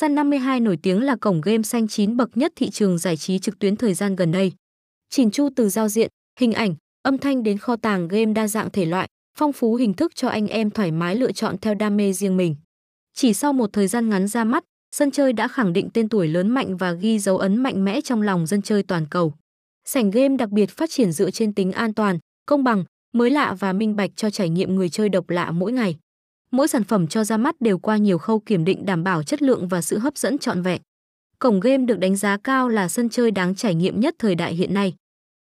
Sun 52 nổi tiếng là cổng game xanh chín bậc nhất thị trường giải trí trực tuyến thời gian gần đây. Chỉn chu từ giao diện, hình ảnh, âm thanh đến kho tàng game đa dạng thể loại, phong phú hình thức cho anh em thoải mái lựa chọn theo đam mê riêng mình. Chỉ sau một thời gian ngắn ra mắt, sân chơi đã khẳng định tên tuổi lớn mạnh và ghi dấu ấn mạnh mẽ trong lòng dân chơi toàn cầu. Sảnh game đặc biệt phát triển dựa trên tính an toàn, công bằng, mới lạ và minh bạch cho trải nghiệm người chơi độc lạ mỗi ngày. Mỗi sản phẩm cho ra mắt đều qua nhiều khâu kiểm định đảm bảo chất lượng và sự hấp dẫn trọn vẹn. Cổng game được đánh giá cao là sân chơi đáng trải nghiệm nhất thời đại hiện nay.